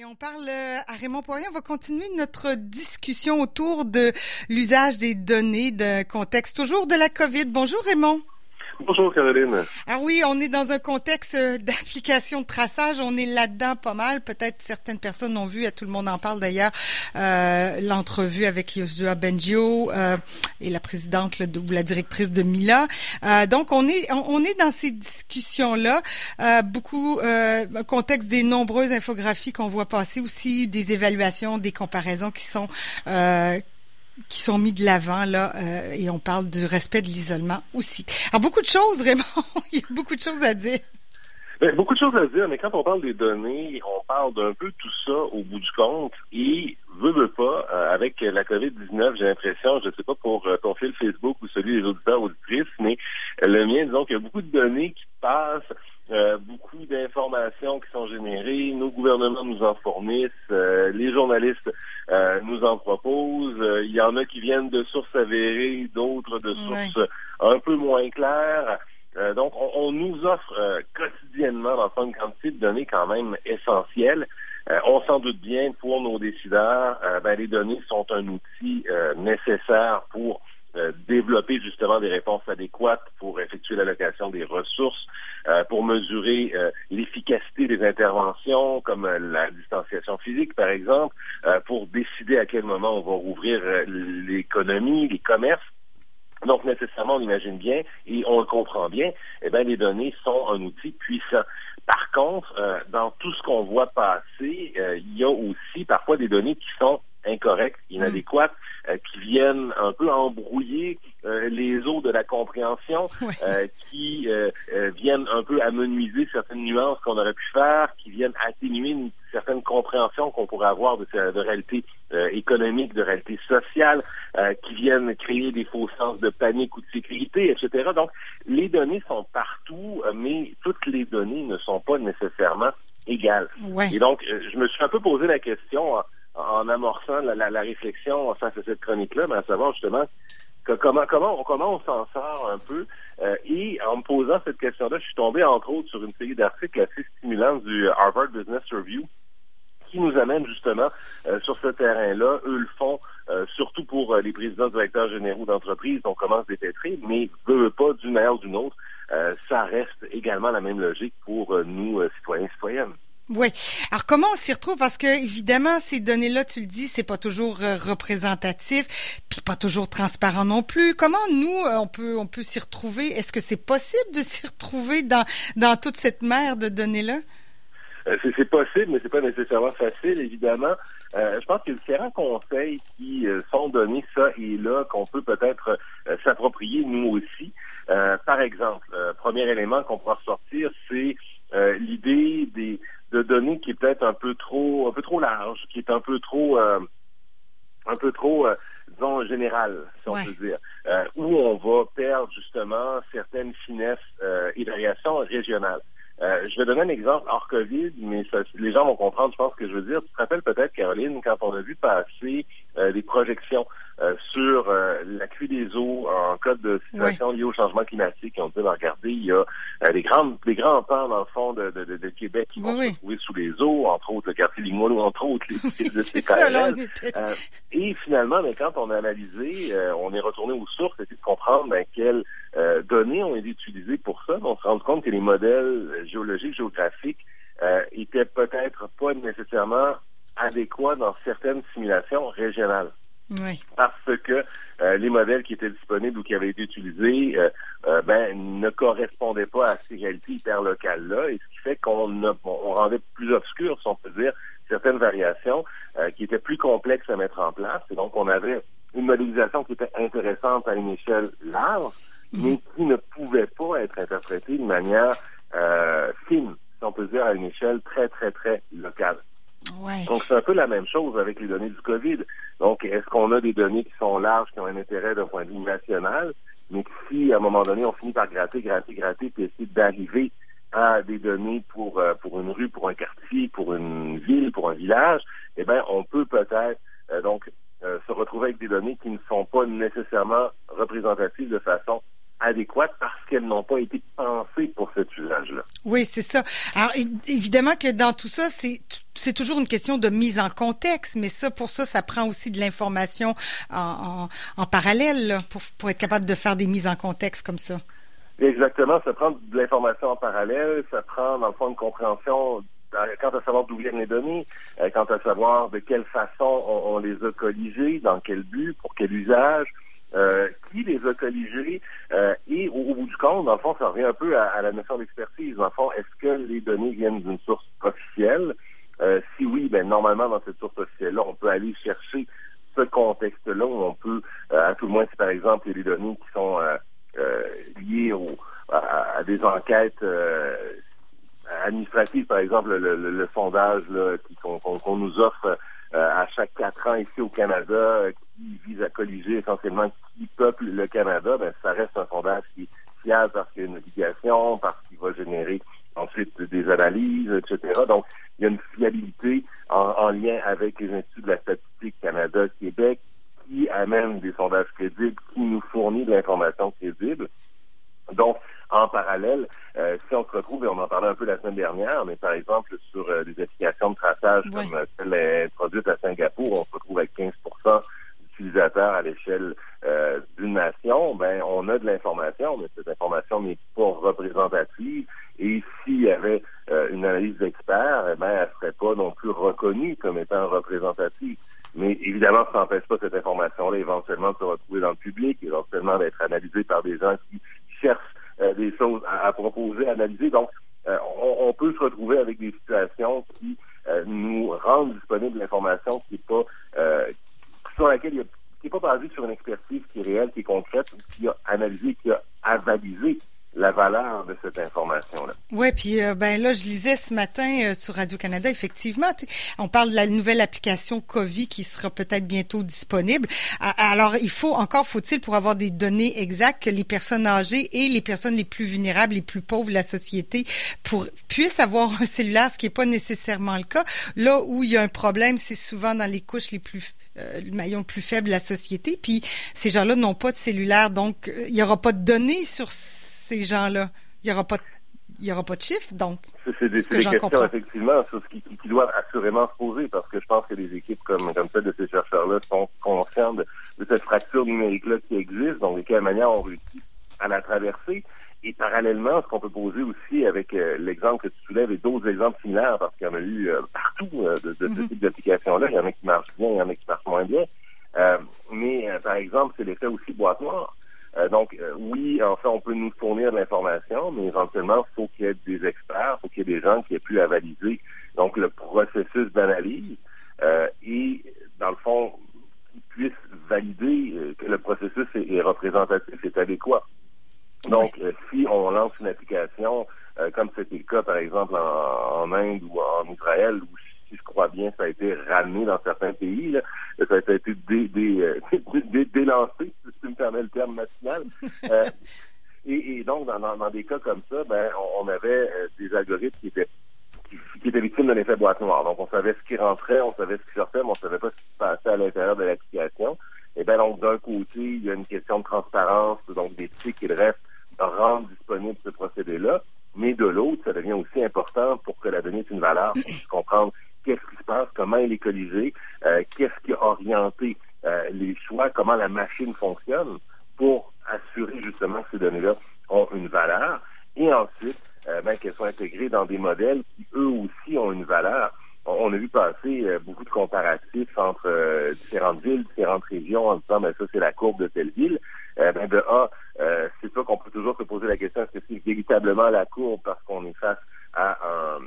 Et on parle euh, à Raymond Poirier. On va continuer notre discussion autour de l'usage des données de contexte, toujours de la COVID. Bonjour Raymond. Bonjour Caroline. Ah oui, on est dans un contexte euh, d'application de traçage. On est là-dedans pas mal. Peut-être certaines personnes ont vu, et tout le monde en parle d'ailleurs, euh, l'entrevue avec Yosua Bengio euh, et la présidente ou la directrice de Mila. Euh, donc on est on, est dans ces discussions-là. Euh, beaucoup contexte des nombreuses infographies qu'on voit passer aussi, des évaluations, des comparaisons qui sont qui sont mis de l'avant là euh, et on parle du respect de l'isolement aussi. Alors beaucoup de choses, Raymond, il y a beaucoup de choses à dire. Bien, beaucoup de choses à dire, mais quand on parle des données, on parle d'un peu tout ça au bout du compte et veut, veut pas, euh, avec la COVID-19, j'ai l'impression, je ne sais pas pour euh, ton fil Facebook ou celui des auditeurs auditrices, mais le mien, disons qu'il y a beaucoup de données qui passent beaucoup d'informations qui sont générées, nos gouvernements nous en fournissent, euh, les journalistes euh, nous en proposent, il y en a qui viennent de sources avérées, d'autres de sources un peu moins claires. donc, on, nous offre quotidiennement dans une quantité de données quand même essentielles. on s'en doute bien pour nos décideurs, ben, les données sont un outil nécessaire pour développer justement des réponses adéquates pour effectuer l'allocation des ressources, euh, pour mesurer euh, l'efficacité des interventions, comme euh, la distanciation physique, par exemple, pour décider à quel moment on va rouvrir l'économie, les commerces. Donc, nécessairement, on imagine bien et on le comprend bien, eh bien, les données sont un outil puissant. Par contre, dans tout ce qu'on voit passer, il y a aussi parfois des données qui sont incorrectes, inadéquates, euh, qui viennent un peu embrouiller euh, les eaux de la compréhension, euh, qui viennent un peu amenuiser certaines nuances qu'on aurait pu faire, qui viennent atténuer une certaine compréhension qu'on pourrait avoir de, de réalité économique, de réalité sociale, qui viennent créer des faux sens de panique ou de sécurité, etc. Donc, les données sont partout, mais toutes les données ne sont pas nécessairement égales. Et donc, je me suis un peu posé la question en amorçant la, la, réflexion face à cette chronique-là, mais à savoir justement comment comment on, comment on s'en sort un peu. Euh, et en me posant cette question-là, je suis tombé entre autres sur une série d'articles assez stimulants du Harvard Business Review qui nous amène justement euh, sur ce terrain-là. Eux le font euh, surtout pour les présidents directeurs généraux d'entreprises. On commence d'étêtrer, mais veut pas d'une manière ou d'une autre, ça reste également la même logique pour nous, citoyens et citoyennes. Oui. Alors comment on s'y retrouve? Parce que évidemment ces données-là, tu le dis, c'est pas toujours euh, représentatif, puis pas toujours transparent non plus. Comment nous euh, on peut on peut s'y retrouver? Est-ce que c'est possible de s'y retrouver dans dans toute cette mer de données-là? Euh, c'est possible, mais c'est pas nécessairement facile, évidemment. je pense qu'il y a différents conseils qui sont donnés ça et là qu'on peut peut-être s'approprier nous aussi. par exemple, premier élément qu'on pourra ressortir, c'est l'idée des de données qui est peut-être un peu trop un peu trop large, qui est un peu trop euh, un peu trop euh, disons général, si on peut dire, euh, où on va perdre justement certaines finesses et variations régionales. Euh, je vais donner un exemple hors COVID, mais ça, les gens vont comprendre, je pense, ce que je veux dire. Tu te rappelles peut-être, Caroline, quand on a vu passer euh, des projections euh, sur la cuve des eaux en cas de situation liée au changement climatique, on dit, ben, regardez, il y a des grandes, des grands pans dans le fond de, de, de, Québec qui vont se trouver sous les eaux, entre autres le quartier Limoilou, entre autres les villes de ça, Et finalement, mais quand on a analysé, on est retourné aux sources et de comprendre ben, quelles données ont été utilisées pour ça. On se rend compte que les modèles géologique, géographique, euh, était peut-être pas nécessairement adéquat dans certaines simulations régionales. Oui. Parce que euh, les modèles qui étaient disponibles ou qui avaient été utilisés euh, euh, ben, ne correspondaient pas à ces réalités hyper locales-là, et ce qui fait qu'on on rendait plus obscur, si on peut dire, certaines variations qui étaient plus complexes à mettre en place. Et donc, on avait une modélisation qui était intéressante à une échelle large. Mais qui ne pouvait pas être interprétée de manière euh, fine, si on peut dire, à une échelle très, très, très locale. Donc, c'est un peu la même chose avec les données du COVID. Donc, est-ce qu'on a des données qui sont larges, qui ont un intérêt d'un point de vue national, mais si, à un moment donné, on finit par gratter, gratter, gratter, puis essayer d'arriver à des données pour, euh, pour une rue, pour un quartier, pour une ville, pour un village, eh bien, on peut peut-être euh, donc euh, se retrouver avec des données qui ne sont pas nécessairement représentatives de façon adéquates parce qu'elles n'ont pas été pensées pour cet usage-là. Oui, c'est ça. Alors évidemment que dans tout ça, c'est c'est toujours une question de mise en contexte, mais ça pour ça, ça prend aussi de l'information en, en, parallèle pour pour être capable de faire des mises en contexte comme ça. Exactement, ça prend de l'information en parallèle, ça prend dans le fond une compréhension quant à savoir d'où viennent les données, euh, quant à savoir de quelle façon on, les a colligées, dans quel but, pour quel usage, euh, qui les a colligées, euh, et au, bout du compte, dans le fond, ça revient un peu à, la notion d'expertise. Dans le fond, est-ce que les données viennent d'une source officielle? si oui, ben normalement, dans cette source officielle-là, on peut aller chercher ce contexte-là où on peut, à tout le moins, si par exemple, il y a des données qui sont liées au, à, des enquêtes administrative, par exemple, le, sondage qu'on nous offre euh, à chaque quatre ans ici au Canada, euh, vise à colliger essentiellement qui peuple le Canada, ben, ça reste un sondage qui est fiable parce qu'il y a une obligation, parce qu'il va générer ensuite des analyses, etc. Donc, il y a une fiabilité en, lien avec les instituts de la statistique Canada-Québec qui amène des sondages crédibles, qui nous fournit de l'information crédible. Donc, en parallèle, euh, si on se retrouve, et on en parlait un peu la semaine dernière, mais par exemple sur euh, des applications de traçage comme celle introduite à Singapour, on se retrouve avec 15 l'échelle d'une nation, ben on a de l'information, mais cette information n'est pas représentative. Et s'il y avait une analyse d'experts, eh ben elle serait pas non plus reconnue comme étant représentative. Mais évidemment, ça n'empêche pas cette information-là éventuellement de se retrouver dans le public, éventuellement d'être analysée par des gens qui cherchent euh, des choses à, proposer, à analyser. Donc, euh, on, peut se retrouver avec des situations qui euh, nous rendent disponible l'information qui est pas sur laquelle il y a, basée sur une expertise qui est réelle, qui est concrète, qui a analysé, qui a avalisé la valeur cette information-là. Oui, puis euh, ben là, je lisais ce matin euh, sur Radio-Canada, effectivement, on parle de la nouvelle application COVID qui sera peut-être bientôt disponible. Alors, il faut, encore faut-il, pour avoir des données exactes, que les personnes âgées et les personnes les plus vulnérables, les plus pauvres de la société pour, puissent avoir un cellulaire, ce qui n'est pas nécessairement le cas. Là où il y a un problème, c'est souvent dans les couches les plus, euh, le maillon le plus faible de la société. Puis, ces gens-là n'ont pas de cellulaire, donc il n'y aura pas de données sur ces gens-là. Il n'y aura pas il y aura pas de chiffres, donc. C'est des, questions, effectivement, sur ce qui, qui, doivent assurément se poser, parce que je pense que les équipes comme, comme celle de ces chercheurs-là sont conscientes de, cette fracture numérique-là qui existe, donc de quelle manière on réussit à la traverser. Et parallèlement, ce qu'on peut poser aussi avec euh, l'exemple que tu soulèves et d'autres exemples similaires, parce qu'il y en a eu euh, partout euh, de, de, ce mm-hmm. type d'application-là. Il y en a qui marchent bien, il y en a qui marchent moins bien. mais par exemple, c'est l'effet aussi boîte noire. Euh, donc, euh, oui, en fait, on peut nous fournir de l'information, mais éventuellement, il faut qu'il y ait des experts, il faut qu'il y ait des gens qui aient pu avaliser donc le processus d'analyse euh, et, dans le fond, qui puissent valider que le processus est, représentatif, est adéquat. Donc, si on lance une application, comme c'était le cas, par exemple, en, en Inde ou en Israël, où si je crois bien, ça a été ramené dans certains pays. Là. Ça a été dé, dé, euh, dé, délancé, si tu me permets le terme national. Euh, et, et, donc, dans, dans, des cas comme ça, ben, on, avait euh, des algorithmes qui étaient qui, étaient victimes de l'effet boîte noire. Donc, on savait ce qui rentrait, on savait ce qui sortait, mais on savait pas ce qui se passait à l'intérieur de l'application. Et bien, donc, d'un côté, il y a une question de transparence, donc d'éthique et de reste, de rendre disponible ce procédé-là. Mais de l'autre, ça devient aussi important pour que la donnée ait une valeur, pour comprendre qu'est-ce qui se passe, euh, qu'est-ce qui a orienté euh, les choix, comment la machine fonctionne pour assurer justement que ces données-là ont une valeur et ensuite euh, ben, qu'elles soient intégrées dans des modèles qui eux aussi ont une valeur. On, a vu passer beaucoup de comparatifs entre différentes villes, différentes régions en disant ben ça c'est la courbe de telle ville. ben de A, c'est sûr qu'on peut toujours se poser la question est-ce que c'est véritablement la courbe parce qu'on est face à un,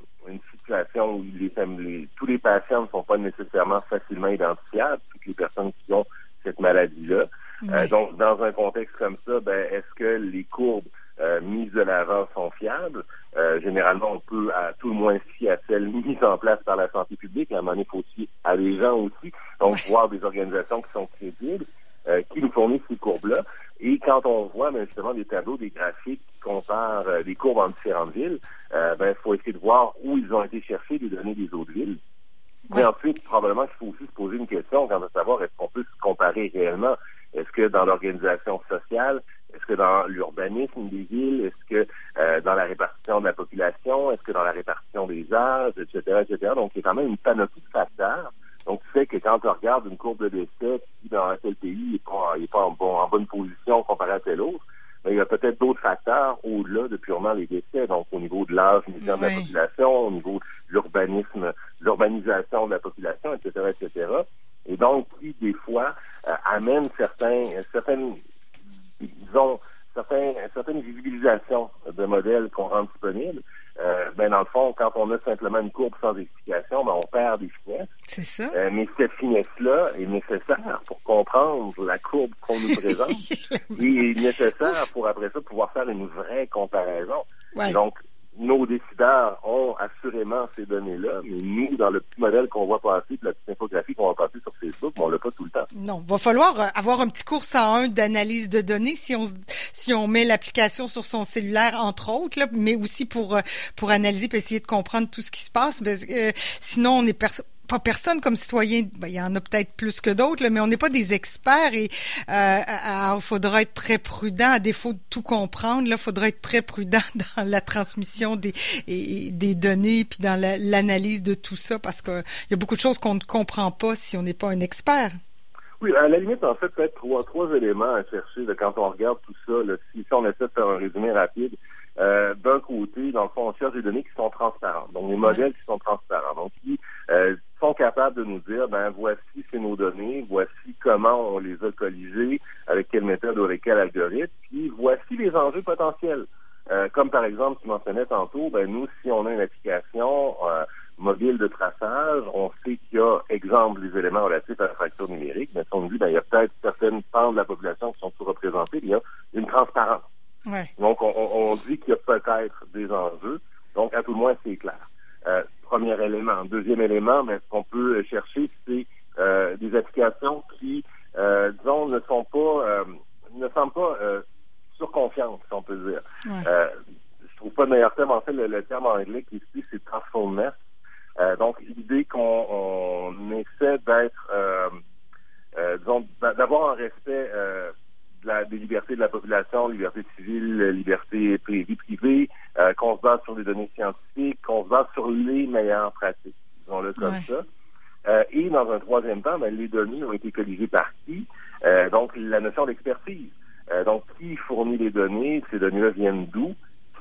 situation où les, tous les patients ne sont pas nécessairement facilement identifiables, toutes les personnes qui ont cette maladie-là. Euh, donc, dans un contexte comme ça, ben, est-ce que les courbes euh, mises de l'avant sont fiables? Euh, généralement, on peut à tout le moins fier à celles mises en place par la santé publique. À un moment donné, il faut aussi à les gens aussi. Donc, voir des organisations qui sont crédibles, qui nous fournissent ces courbes-là. Et quand on voit ben, justement des tableaux, des graphiques qui comparent euh, des courbes en différentes villes, euh, ben, il faut essayer de voir où ils ont été cherchés les données des autres villes. Mais ensuite, probablement qu'il faut aussi se poser une question quant à savoir est-ce qu'on peut se comparer réellement. Est-ce que dans l'organisation sociale, est-ce Est-ce que dans l'urbanisme des villes, est-ce que euh, dans la répartition de la population, est-ce que dans la répartition des âges, etc., etc. Donc, il y a quand même une panoplie de facteurs. Donc, tu sais que quand tu regardes une courbe de décès, qui dans tel pays n'est pas, il est pas en, bon, en bonne position comparé à tel autre, mais il y a peut-être d'autres facteurs au-delà de purement les décès, donc au niveau de l'âge médian de la population, au niveau de l'urbanisme, l'urbanisation de la population, etc., etc. Et donc, qui, des fois, euh, amène certains, certaines, disons, certains, certaines visibilisations de modèles qu'on rend disponibles. Euh, ben dans le fond, quand on a simplement une courbe sans explication, ben on perd des finesses. C'est ça. Euh, mais cette finesse-là est nécessaire pour comprendre la courbe qu'on nous présente et est nécessaire pour après ça pouvoir faire une vraie comparaison. Donc, nos décideurs ont assurément ces données-là, mais nous, dans le petit modèle qu'on voit passer, la petite infographie qu'on va passer sur Facebook, on l'a pas tout le temps. Non, va falloir euh, avoir un petit cours 101 d'analyse de données si on si on met l'application sur son cellulaire entre autres, là, mais aussi pour euh, pour analyser et essayer de comprendre tout ce qui se passe. Parce que, euh, sinon, on est pas personne comme citoyen, ben, il y en a peut-être plus que d'autres, mais on n'est pas des experts et euh, il faudra être très prudent. À défaut de tout comprendre, il faudra être très prudent dans la transmission des, données puis dans l'analyse de tout ça parce qu'il y a beaucoup de choses qu'on ne comprend pas si on n'est pas un expert. Oui, à la limite, en fait, peut-être trois, trois éléments à chercher quand on regarde tout ça. Là, si, on essaie de faire un résumé rapide, euh, d'un côté, dans le fond, on cherche des données qui sont transparentes, donc des modèles qui sont transparents, donc euh, sont capables de nous dire, ben voici c'est nos données, voici comment on les a colligées, avec quelle méthode ou avec quel algorithme, puis voici les enjeux potentiels. Euh, comme par exemple, tu mentionnais tantôt, ben nous, si on a une application euh, mobile de traçage, on sait qu'il y a, exemple, les éléments relatifs à la fracture numérique, mais si on dit, ben, il y a peut-être certaines pans de la population qui sont sous-représentées, il y a une transparence. Donc, on, on dit qu'il y a peut-être des enjeux. Donc, à tout le moins, c'est clair. Euh, premier élément. Deuxième élément, mais ce qu'on peut chercher, c'est euh, des applications qui, euh, disons, ne sont pas, euh, ne semblent pas euh, sur confiance, si on peut dire. Euh, je trouve pas de meilleur terme. En fait, le, terme anglais qui ici, c'est transformness. Euh, donc, l'idée qu'on essaie d'être, disons, d'avoir un respect de la, des libertés de la population, liberté civile, liberté privée, privée, euh, qu'on se base sur des données scientifiques, qu'on se base sur les meilleures pratiques, disons-le comme ça. Euh, et dans un troisième temps, ben, les données ont été colligées par qui? Euh, donc, la notion d'expertise. donc, qui fournit les données? Ces données-là viennent d'où?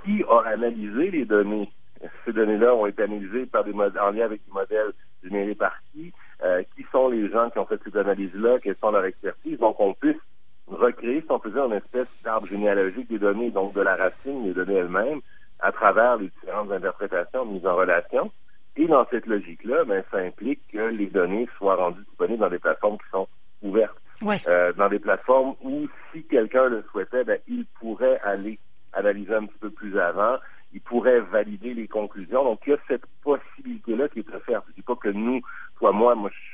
Qui a analysé les données? Ces données-là ont été analysées par des en lien avec des modèles générés par qui? qui sont les gens qui ont fait ces analyses-là? Quelles sont leurs expertises? Donc, on puisse recréer, si on peut dire, une espèce d'arbre généalogique des données, donc de la racine des données elles-mêmes, à travers les différentes interprétations mises en relation. Et dans cette logique-là, ben, ça implique que les données soient rendues disponibles dans des plateformes qui sont ouvertes. Euh, dans des plateformes où, si quelqu'un le souhaitait, ben, il pourrait aller analyser un petit peu plus avant, il pourrait valider les conclusions. Donc, il y a cette possibilité-là qui est offerte. Je dis pas que nous, toi, moi, moi, je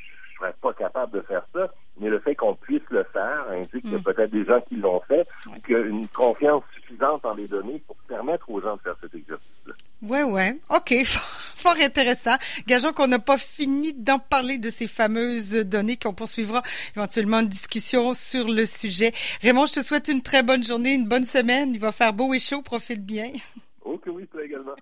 serais pas capable de faire ça, mais le fait qu'on puisse le faire indique qu'il y a peut-être des gens qui l'ont fait ou qu'il y a une confiance suffisante en les données pour permettre aux gens de faire cet exercice-là. Ouais, ouais. OK. Fort intéressant. Gageons qu'on n'a pas fini d'en parler de ces fameuses données, qu'on poursuivra éventuellement une discussion sur le sujet. Raymond, je te souhaite une très bonne journée, une bonne semaine. Il va faire beau et chaud. Profite bien. Ok, oui, toi également.